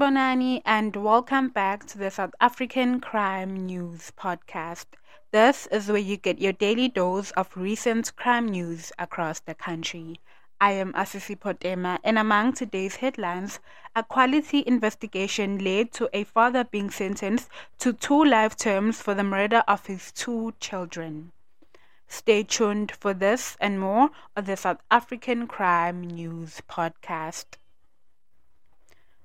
Sanibonani and welcome back to the South African Crime News Podcast. This is where you get your daily dose of recent crime news across the country. I am Asisi Potema, and among today's headlines, a quality investigation led to a father being sentenced to two life terms for the murder of his two children. Stay tuned for this and more on the South African Crime News Podcast.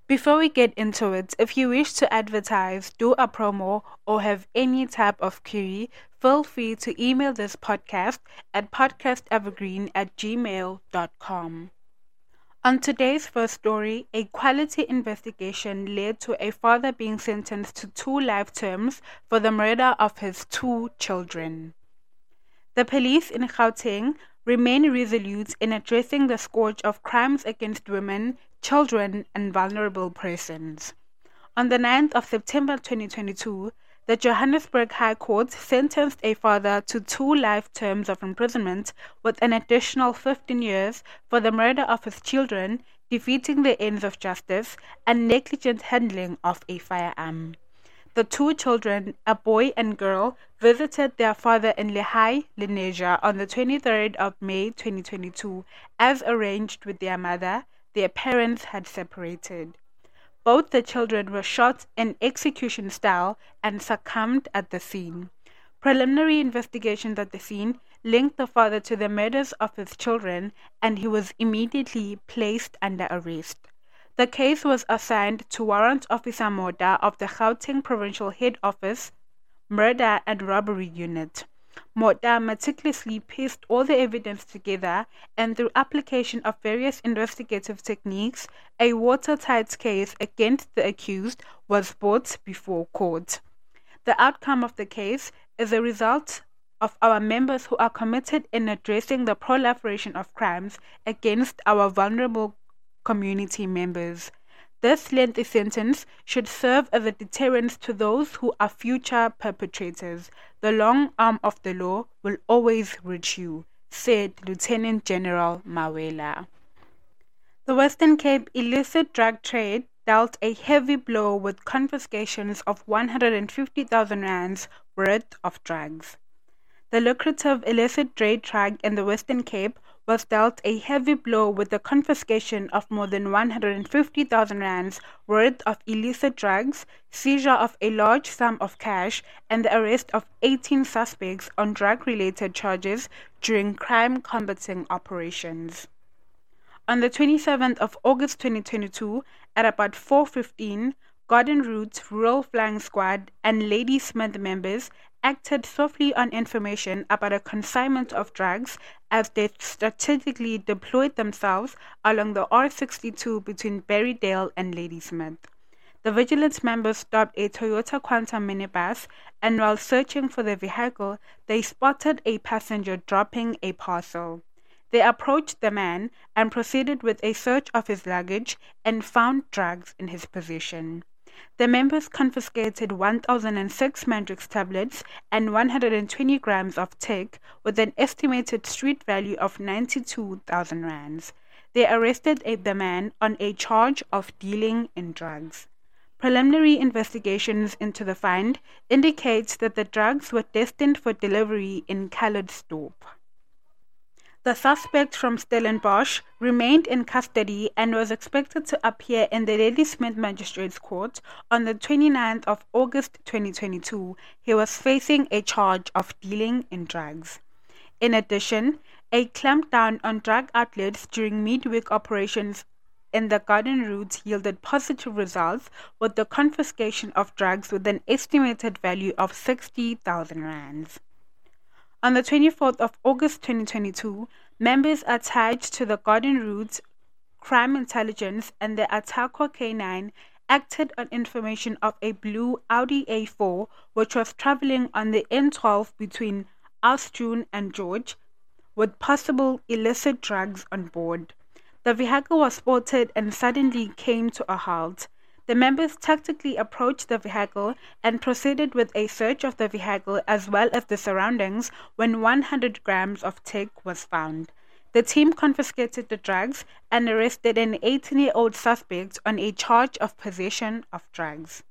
Before we get into it, if you wish to advertise, do a promo, or have any type of query, feel free to email this podcast at podcastevergreen at gmail.com. On today's first story, a quality investigation led to a father being sentenced to two life terms for the murder of his two children. The police in Gauteng remain resolute in addressing the scourge of crimes against women, children, and vulnerable persons. On the 9th of September 2022, the Johannesburg High Court sentenced a father to two life terms of imprisonment with an additional 15 years for the murder of his children, defeating the ends of justice, and negligent handling of a firearm. The two children, a boy and girl, visited their father in Lehae, Lenasia on the 23rd of May 2022. As arranged with their mother, their parents had separated. Both the children were shot in execution style and succumbed at the scene. Preliminary investigations at the scene linked the father to the murders of his children, and he was immediately placed under arrest. The case was assigned to Warrant Officer Moda of the Gauteng Provincial Head Office Murder and Robbery Unit. Moda meticulously pieced all the evidence together and through application of various investigative techniques, a watertight case against the accused was brought before court. The outcome of the case is a result of our members who are committed in addressing the proliferation of crimes against our vulnerable community members. This lengthy sentence should serve as a deterrent to those who are future perpetrators. The long arm of the law will always reach you, said Lieutenant General Mawela. The Western Cape illicit drug trade dealt a heavy blow with confiscations of 150,000 rands worth of drugs. The lucrative illicit trade trade in the Western Cape was dealt a heavy blow with the confiscation of more than 150,000 rands worth of illicit drugs, seizure of a large sum of cash, and the arrest of 18 suspects on drug-related charges during crime combating operations. On the 27th of August 2022, at about 4:15, Garden Route Rural Flying Squad and Ladismith members acted swiftly on information about a consignment of drugs as they strategically deployed themselves along the R62 between Barrydale and Ladismith. The vigilance members stopped a Toyota Quantum minibus, and while searching for the vehicle, they spotted a passenger dropping a parcel. They approached the man and proceeded with a search of his luggage and found drugs in his possession. The members confiscated 1,006 Mandrax tablets and 120 grams of tik with an estimated street value of 92,000 rands. They arrested the man on a charge of dealing in drugs. Preliminary investigations into the find indicates that the drugs were destined for delivery in Calitzdorp. The suspect from Stellenbosch remained in custody and was expected to appear in the Ladismith Magistrates Court on the 29th of August 2022. He was facing a charge of dealing in drugs. In addition, a clampdown on drug outlets during midweek operations in the Garden Route yielded positive results with the confiscation of drugs with an estimated value of 60,000 rands. On the 24th of August 2022, members attached to the Garden Route Crime Intelligence and the Attaqua K9 acted on information of a blue Audi A4 which was traveling on the N12 between Oudtshoorn and George with possible illicit drugs on board. The vehicle was spotted and suddenly came to a halt. The members tactically approached the vehicle and proceeded with a search of the vehicle as well as the surroundings when 100 grams of tik was found. The team confiscated the drugs and arrested an 18 year old suspect on a charge of possession of drugs.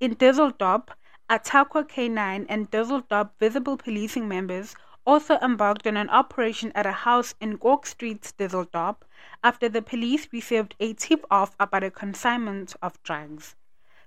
In Dysselsdorp, Attaqua K9 and Dysselsdorp Visible Policing members also embarked on an operation at a house in Gork Street, Dysselsdorp, after the police received a tip off about a consignment of drugs.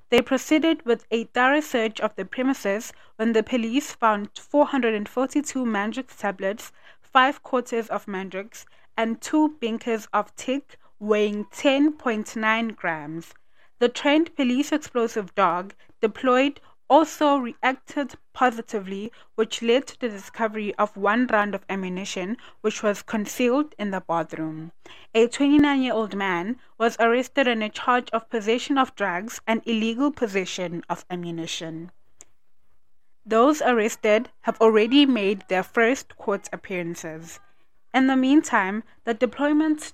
They proceeded with a thorough search of the premises when the police found 442 Mandrax tablets, 5 quarters of Mandrax, and 2 binkers of tik weighing 10.9 grams. The trained police explosive dog deployed also reacted positively, which led to the discovery of one round of ammunition which was concealed in the bathroom. A 29 year old man was arrested on a charge of possession of drugs and illegal possession of ammunition. Those arrested have already made their first court appearances. In the meantime, the deployment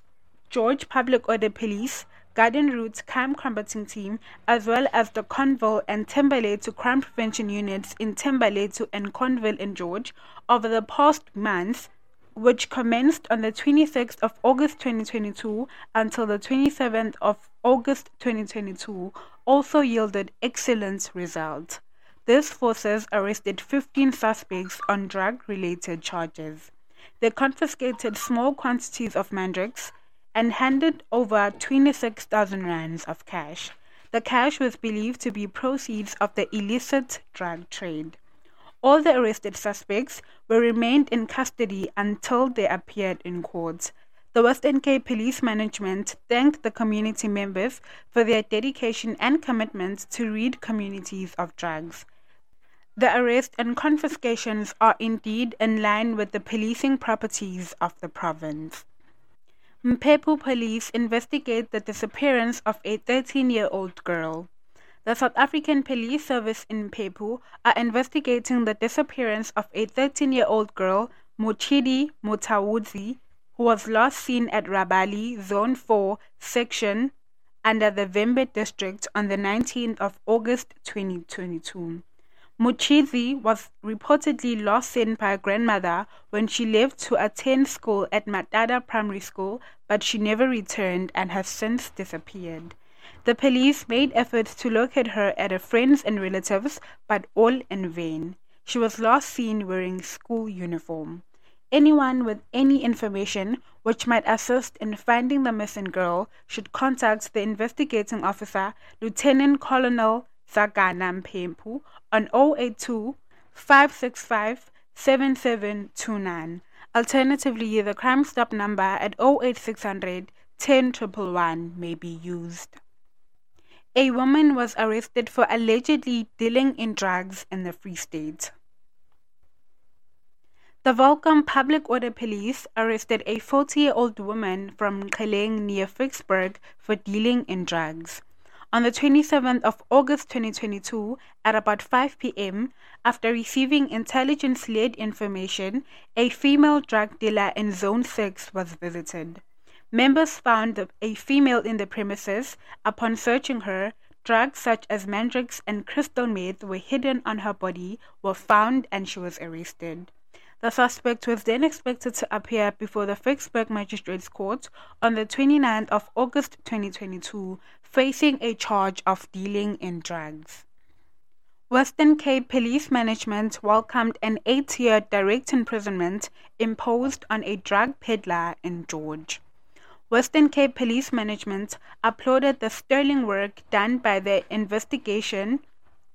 George Public Order Police Garden Route Crime Combating Team, as well as the Conville and Thembalethu Crime Prevention Units in Thembalethu and Conville and George, over the past months, which commenced on the 26th of August 2022 until the 27th of August 2022, also yielded excellent results. These forces arrested 15 suspects on drug related charges. They confiscated small quantities of Mandrax, and handed over 26,000 rands of cash. The cash was believed to be proceeds of the illicit drug trade. All the arrested suspects were remained in custody until they appeared in court. The Western Cape Police Management thanked the community members for their dedication and commitment to rid communities of drugs. The arrest and confiscations are indeed in line with the policing properties of the province. Mphephu police investigate the disappearance of a 13-year-old girl. The South African Police Service in Mphephu are investigating the disappearance of a 13-year-old girl, Mochidi Mutawudzi, who was last seen at Rabali, Zone 4, section under the Vhembe district on the 19th of August 2022. Muchizi was reportedly lost seen by her grandmother when she left to attend school at Matada Primary School, but she never returned and has since disappeared. The police made efforts to locate her at her friends and relatives, but all in vain. She was last seen wearing school uniform. Anyone with any information which might assist in finding the missing girl should contact the investigating officer, Lieutenant Colonel Zagana Mpempu on 082 565 7729. Alternatively, the Crime Stop number at 08600 10111 may be used. A woman was arrested for allegedly dealing in drugs in the Free State. The Welkom Public Order Police arrested a 40 year old woman from Keleng near Vicksburg for dealing in drugs. On the 27th of August 2022, at about 5 p.m., after receiving intelligence led information, a female drug dealer in Zone 6 was visited. Members found a female in the premises. Upon searching her, drugs such as Mandrax and crystal meth were hidden on her body, were found, and she was arrested. The suspect was then expected to appear before the Vicksburg Magistrates Court on the 29th of August 2022, facing a charge of dealing in drugs. Western Cape Police Management welcomed an eight year direct imprisonment imposed on a drug peddler in George. Western Cape Police Management applauded the sterling work done by the investigation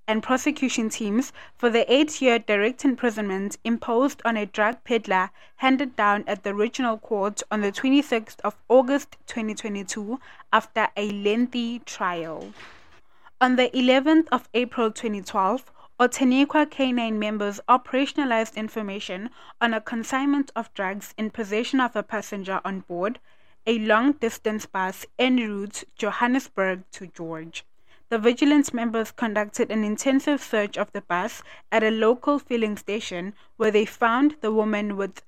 and prosecution teams for the eight year direct imprisonment imposed on a drug peddler handed down at the regional court on the 26th of August 2022 after a lengthy trial. On the 11th of April 2012, Outeniqua K9 members operationalized information on a consignment of drugs in possession of a passenger on board a long distance bus en route Johannesburg to George. The vigilance members conducted an intensive search of the bus at a local filling station where they found the woman with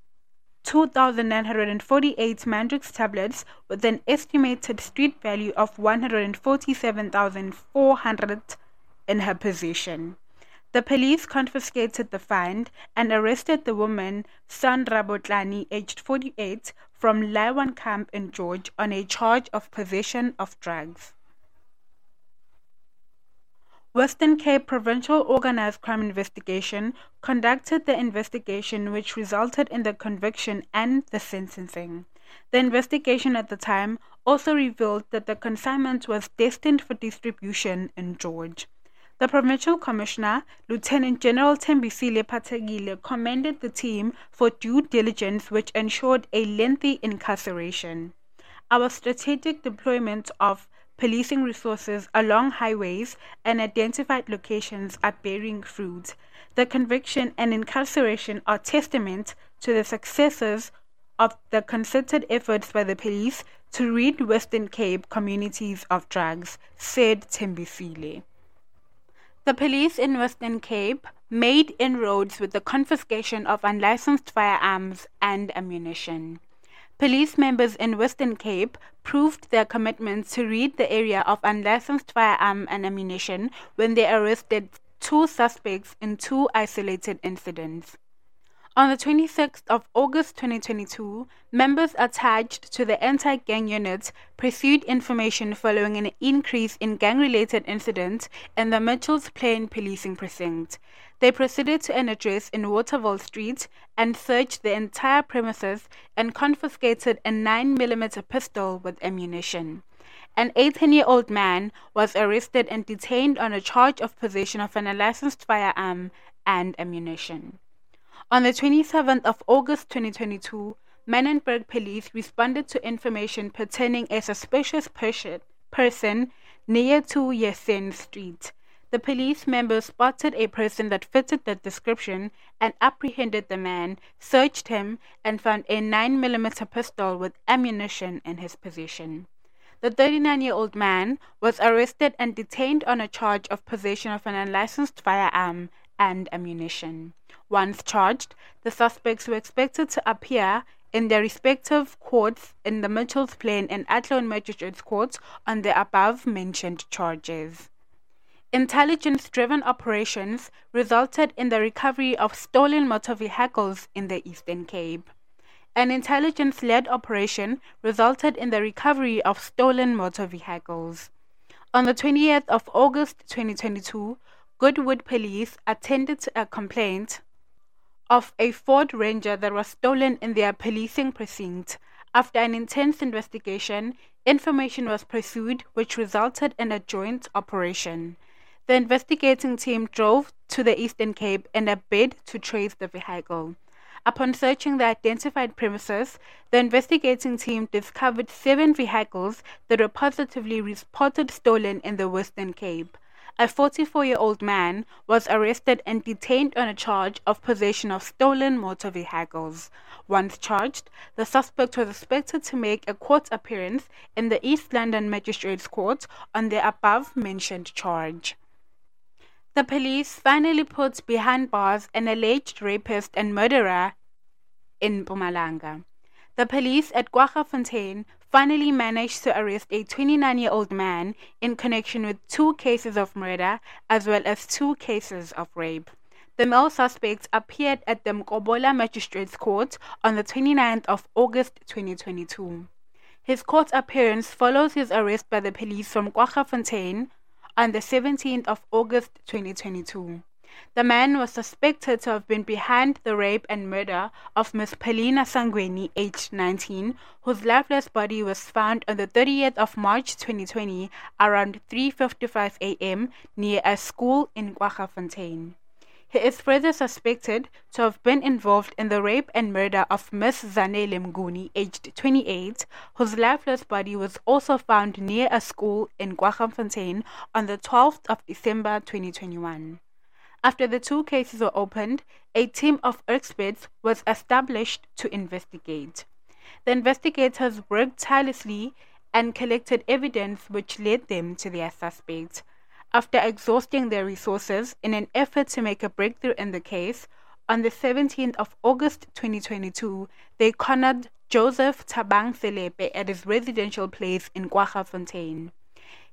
2,948 Mandrax tablets with an estimated street value of 147,400 in her possession. The police confiscated the find and arrested the woman, Sandra Botlani, aged 48, from Lawaaikamp in George on a charge of possession of drugs. Western Cape Provincial Organised Crime Investigation conducted the investigation which resulted in the conviction and the sentencing. The investigation at the time also revealed that the consignment was destined for distribution in George. The Provincial Commissioner, Lieutenant General Thembisile Patekile, commended the team for due diligence which ensured a lengthy incarceration. Our strategic deployment of policing resources along highways and identified locations are bearing fruit. The conviction and incarceration are testament to the successes of the concerted efforts by the police to rid Western Cape communities of drugs, said Thembisile. The police in Western Cape made inroads with the confiscation of unlicensed firearms and ammunition. Police members in Western Cape proved their commitment to rid the area of unlicensed firearm and ammunition when they arrested two suspects in two isolated incidents. On the 26th of August 2022, members attached to the anti-gang unit pursued information following an increase in gang-related incidents in the Mitchells Plain policing precinct. They proceeded to an address in Waterville Street and searched the entire premises and confiscated a 9mm pistol with ammunition. An 18 year old man was arrested and detained on a charge of possession of an unlicensed firearm and ammunition. On the 27th of August 2022, Manenberg police responded to information pertaining a suspicious person near to Yesen Street. The police members spotted a person that fitted the description and apprehended the man, searched him, and found a 9mm pistol with ammunition in his possession. The 39 year old man was arrested and detained on a charge of possession of an unlicensed firearm and ammunition. Once charged, the suspects were expected to appear in their respective courts in the Mitchells Plain and Athlone Magistrates Courts on the above mentioned charges. Intelligence driven operations resulted in the recovery of stolen motor vehicles in the Eastern Cape. An intelligence led operation resulted in the recovery of stolen motor vehicles. On the 20th of August 2022, Goodwood police attended to a complaint of a Ford Ranger that was stolen in their policing precinct. After an intense investigation, information was pursued which resulted in a joint operation. The investigating team drove to the Eastern Cape in a bid to trace the vehicle. Upon searching the identified premises, the investigating team discovered seven vehicles that were positively reported stolen in the Western Cape a 44 year old man was arrested and detained on a charge of possession of stolen motor vehicles. Once charged, the suspect was expected to make a court appearance in the East London Magistrates Court on the above mentioned charge. The police finally put behind bars an alleged rapist and murderer in Mpumalanga. The police at Kwaggafontein finally managed to arrest a 29 year old man in connection with two cases of murder as well as two cases of rape. The male suspect appeared at the Mkobola Magistrates Court on the 29th of August 2022. His court appearance follows his arrest by the police from Kwaggafontein on the 17th of August 2022. The man was suspected to have been behind the rape and murder of Miss Paulina Sanguini, aged 19, whose lifeless body was found on the 30th of March 2020 around 3:55 a.m. near a school in Kwaggafontein. He is further suspected to have been involved in the rape and murder of Miss Zanele Mnguni, aged 28, whose lifeless body was also found near a school in Kwaggafontein on the 12th of December 2021. After the two cases were opened, a team of experts was established to investigate. The investigators worked tirelessly and collected evidence which led them to their suspect. After exhausting their resources in an effort to make a breakthrough in the case, on the 17th of August 2022, they cornered Joseph Tabang Selepe at his residential place in Kwaggafontein.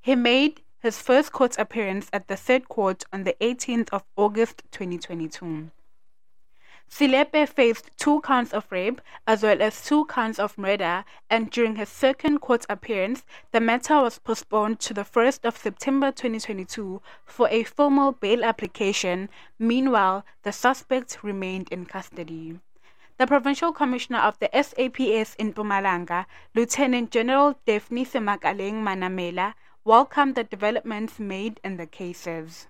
He made his first court appearance at the third court on the 18th of August 2022. Selepe faced two counts of rape as well as two counts of murder, and during his second court appearance, the matter was postponed to the 1st of September 2022 for a formal bail application. Meanwhile, the suspect remained in custody. The Provincial Commissioner of the SAPS in Mpumalanga, Lieutenant General Daphne Semakaleng Manamela, welcomed the developments made in the cases.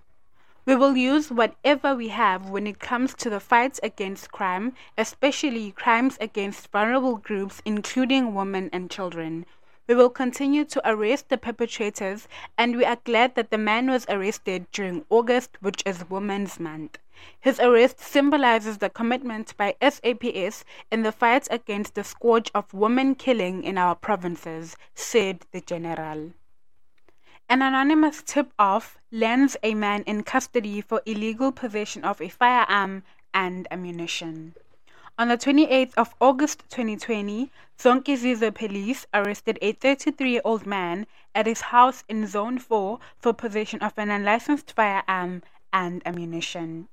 We will use whatever we have when it comes to the fight against crime, especially crimes against vulnerable groups, including women and children. We will continue to arrest the perpetrators, and we are glad that the man was arrested during August, which is Women's Month. His arrest symbolizes the commitment by SAPS in the fight against the scourge of woman killing in our provinces, said the general. An anonymous tip-off lands a man in custody for illegal possession of a firearm and ammunition. On the 28th of August 2020, Zonkizizwe police arrested a 33-year-old man at his house in Zone 4 for possession of an unlicensed firearm and ammunition.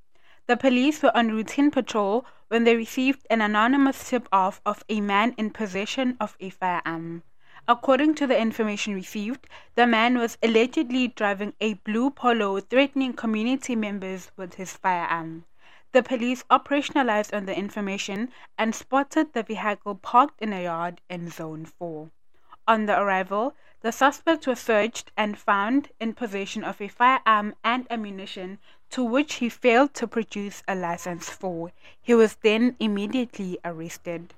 The police were on routine patrol when they received an anonymous tip-off of a man in possession of a firearm. According to the information received, the man was allegedly driving a blue polo threatening community members with his firearm. The police operationalized on the information and spotted the vehicle parked in a yard in Zone 4. On the arrival, the suspect was searched and found in possession of a firearm and ammunition to which he failed to produce a license for. He was then immediately arrested.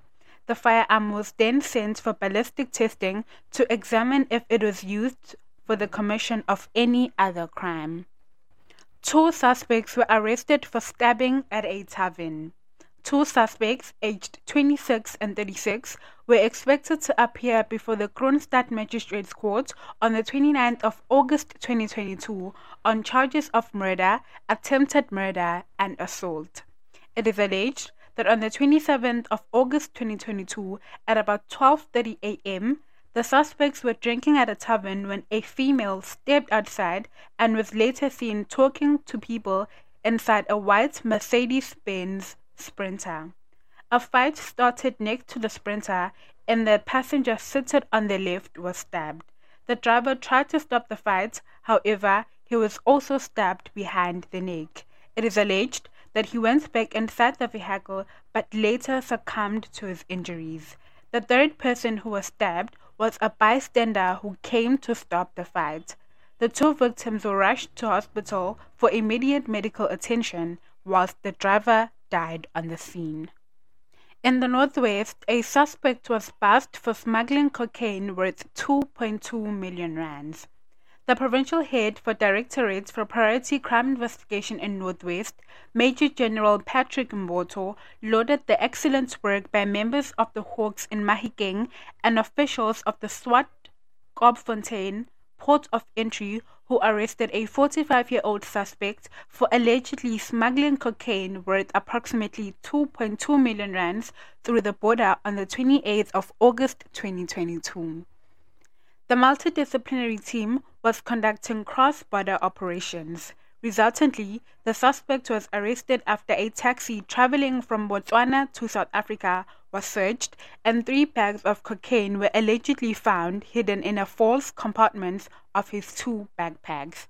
The firearm was then sent for ballistic testing to examine if it was used for the commission of any other crime. Two suspects were arrested for stabbing at a tavern. Two suspects, aged 26 and 36, were expected to appear before the Kroonstad Magistrates Court on the 29th of August 2022 on charges of murder, attempted murder, and assault. It is alleged that on the 27th of August 2022 at about 12:30 a.m. the suspects were drinking at a tavern when a female stepped outside and was later seen talking to people inside a white Mercedes-Benz Sprinter. A fight started next to the Sprinter and the passenger seated on the left was stabbed. The driver tried to stop the fight, however, he was also stabbed behind the neck. It is alleged that he went back and inside the vehicle but later succumbed to his injuries. The third person who was stabbed was a bystander who came to stop the fight. The two victims were rushed to hospital for immediate medical attention, whilst the driver died on the scene. In the Northwest, a suspect was buzzed for smuggling cocaine worth 2.2 million rands. The provincial head for Directorate for Priority Crime Investigation in Northwest, Major General Patrick Mboto, lauded the excellent work by members of the Hawks in Mahikeng and officials of the SWAT Kopfontein port of entry who arrested a 45-year-old suspect for allegedly smuggling cocaine worth approximately 2.2 million rands through the border on the 28th of August 2022. The multidisciplinary team was conducting cross-border operations. Resultantly, the suspect was arrested after a taxi traveling from Botswana to South Africa was searched and three bags of cocaine were allegedly found hidden in a false compartment of his two backpacks.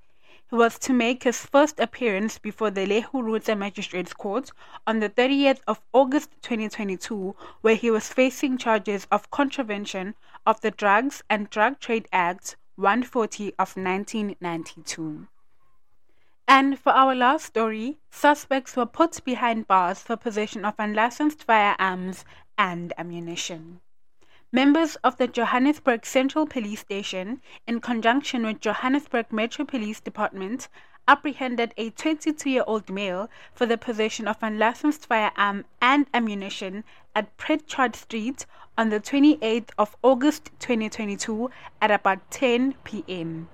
He was to make his first appearance before the Lehurutshe Magistrates Court on the 30th of August 2022, where he was facing charges of contravention of the Drugs and Drug Trade Act 140 of 1992. And for our last story, suspects were put behind bars for possession of unlicensed firearms and ammunition. Members of the Johannesburg Central Police Station, in conjunction with Johannesburg Metro Police Department, apprehended a 22 year old male for the possession of unlicensed firearm and ammunition at Pritchard Street on the 28th of August 2022 at about 10 p.m.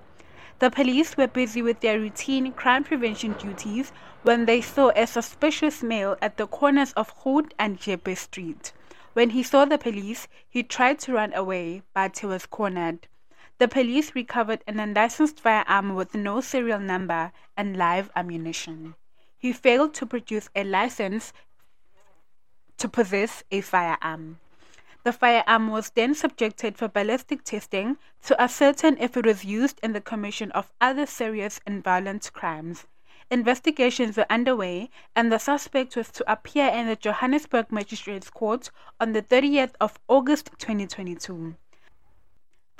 The police were busy with their routine crime prevention duties when they saw a suspicious male at the corners of Hood and Jeppe Street. When he saw the police, he tried to run away, but he was cornered. The police recovered an unlicensed firearm with no serial number and live ammunition. He failed to produce a license to possess a firearm. The firearm was then subjected for ballistic testing to ascertain if it was used in the commission of other serious and violent crimes. Investigations were underway, and the suspect was to appear in the Johannesburg Magistrates Court on the 30th of August 2022.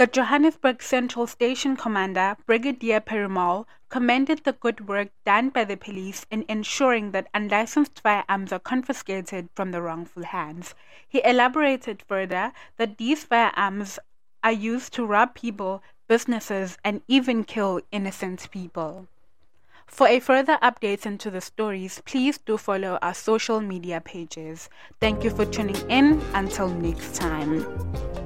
The Johannesburg Central Station commander, Brigadier Perumal, commended the good work done by the police in ensuring that unlicensed firearms are confiscated from the wrongful hands. He elaborated further that these firearms are used to rob people, businesses, and even kill innocent people. For a further updates into the stories, please do follow our social media pages. Thank you for tuning in. Until next time.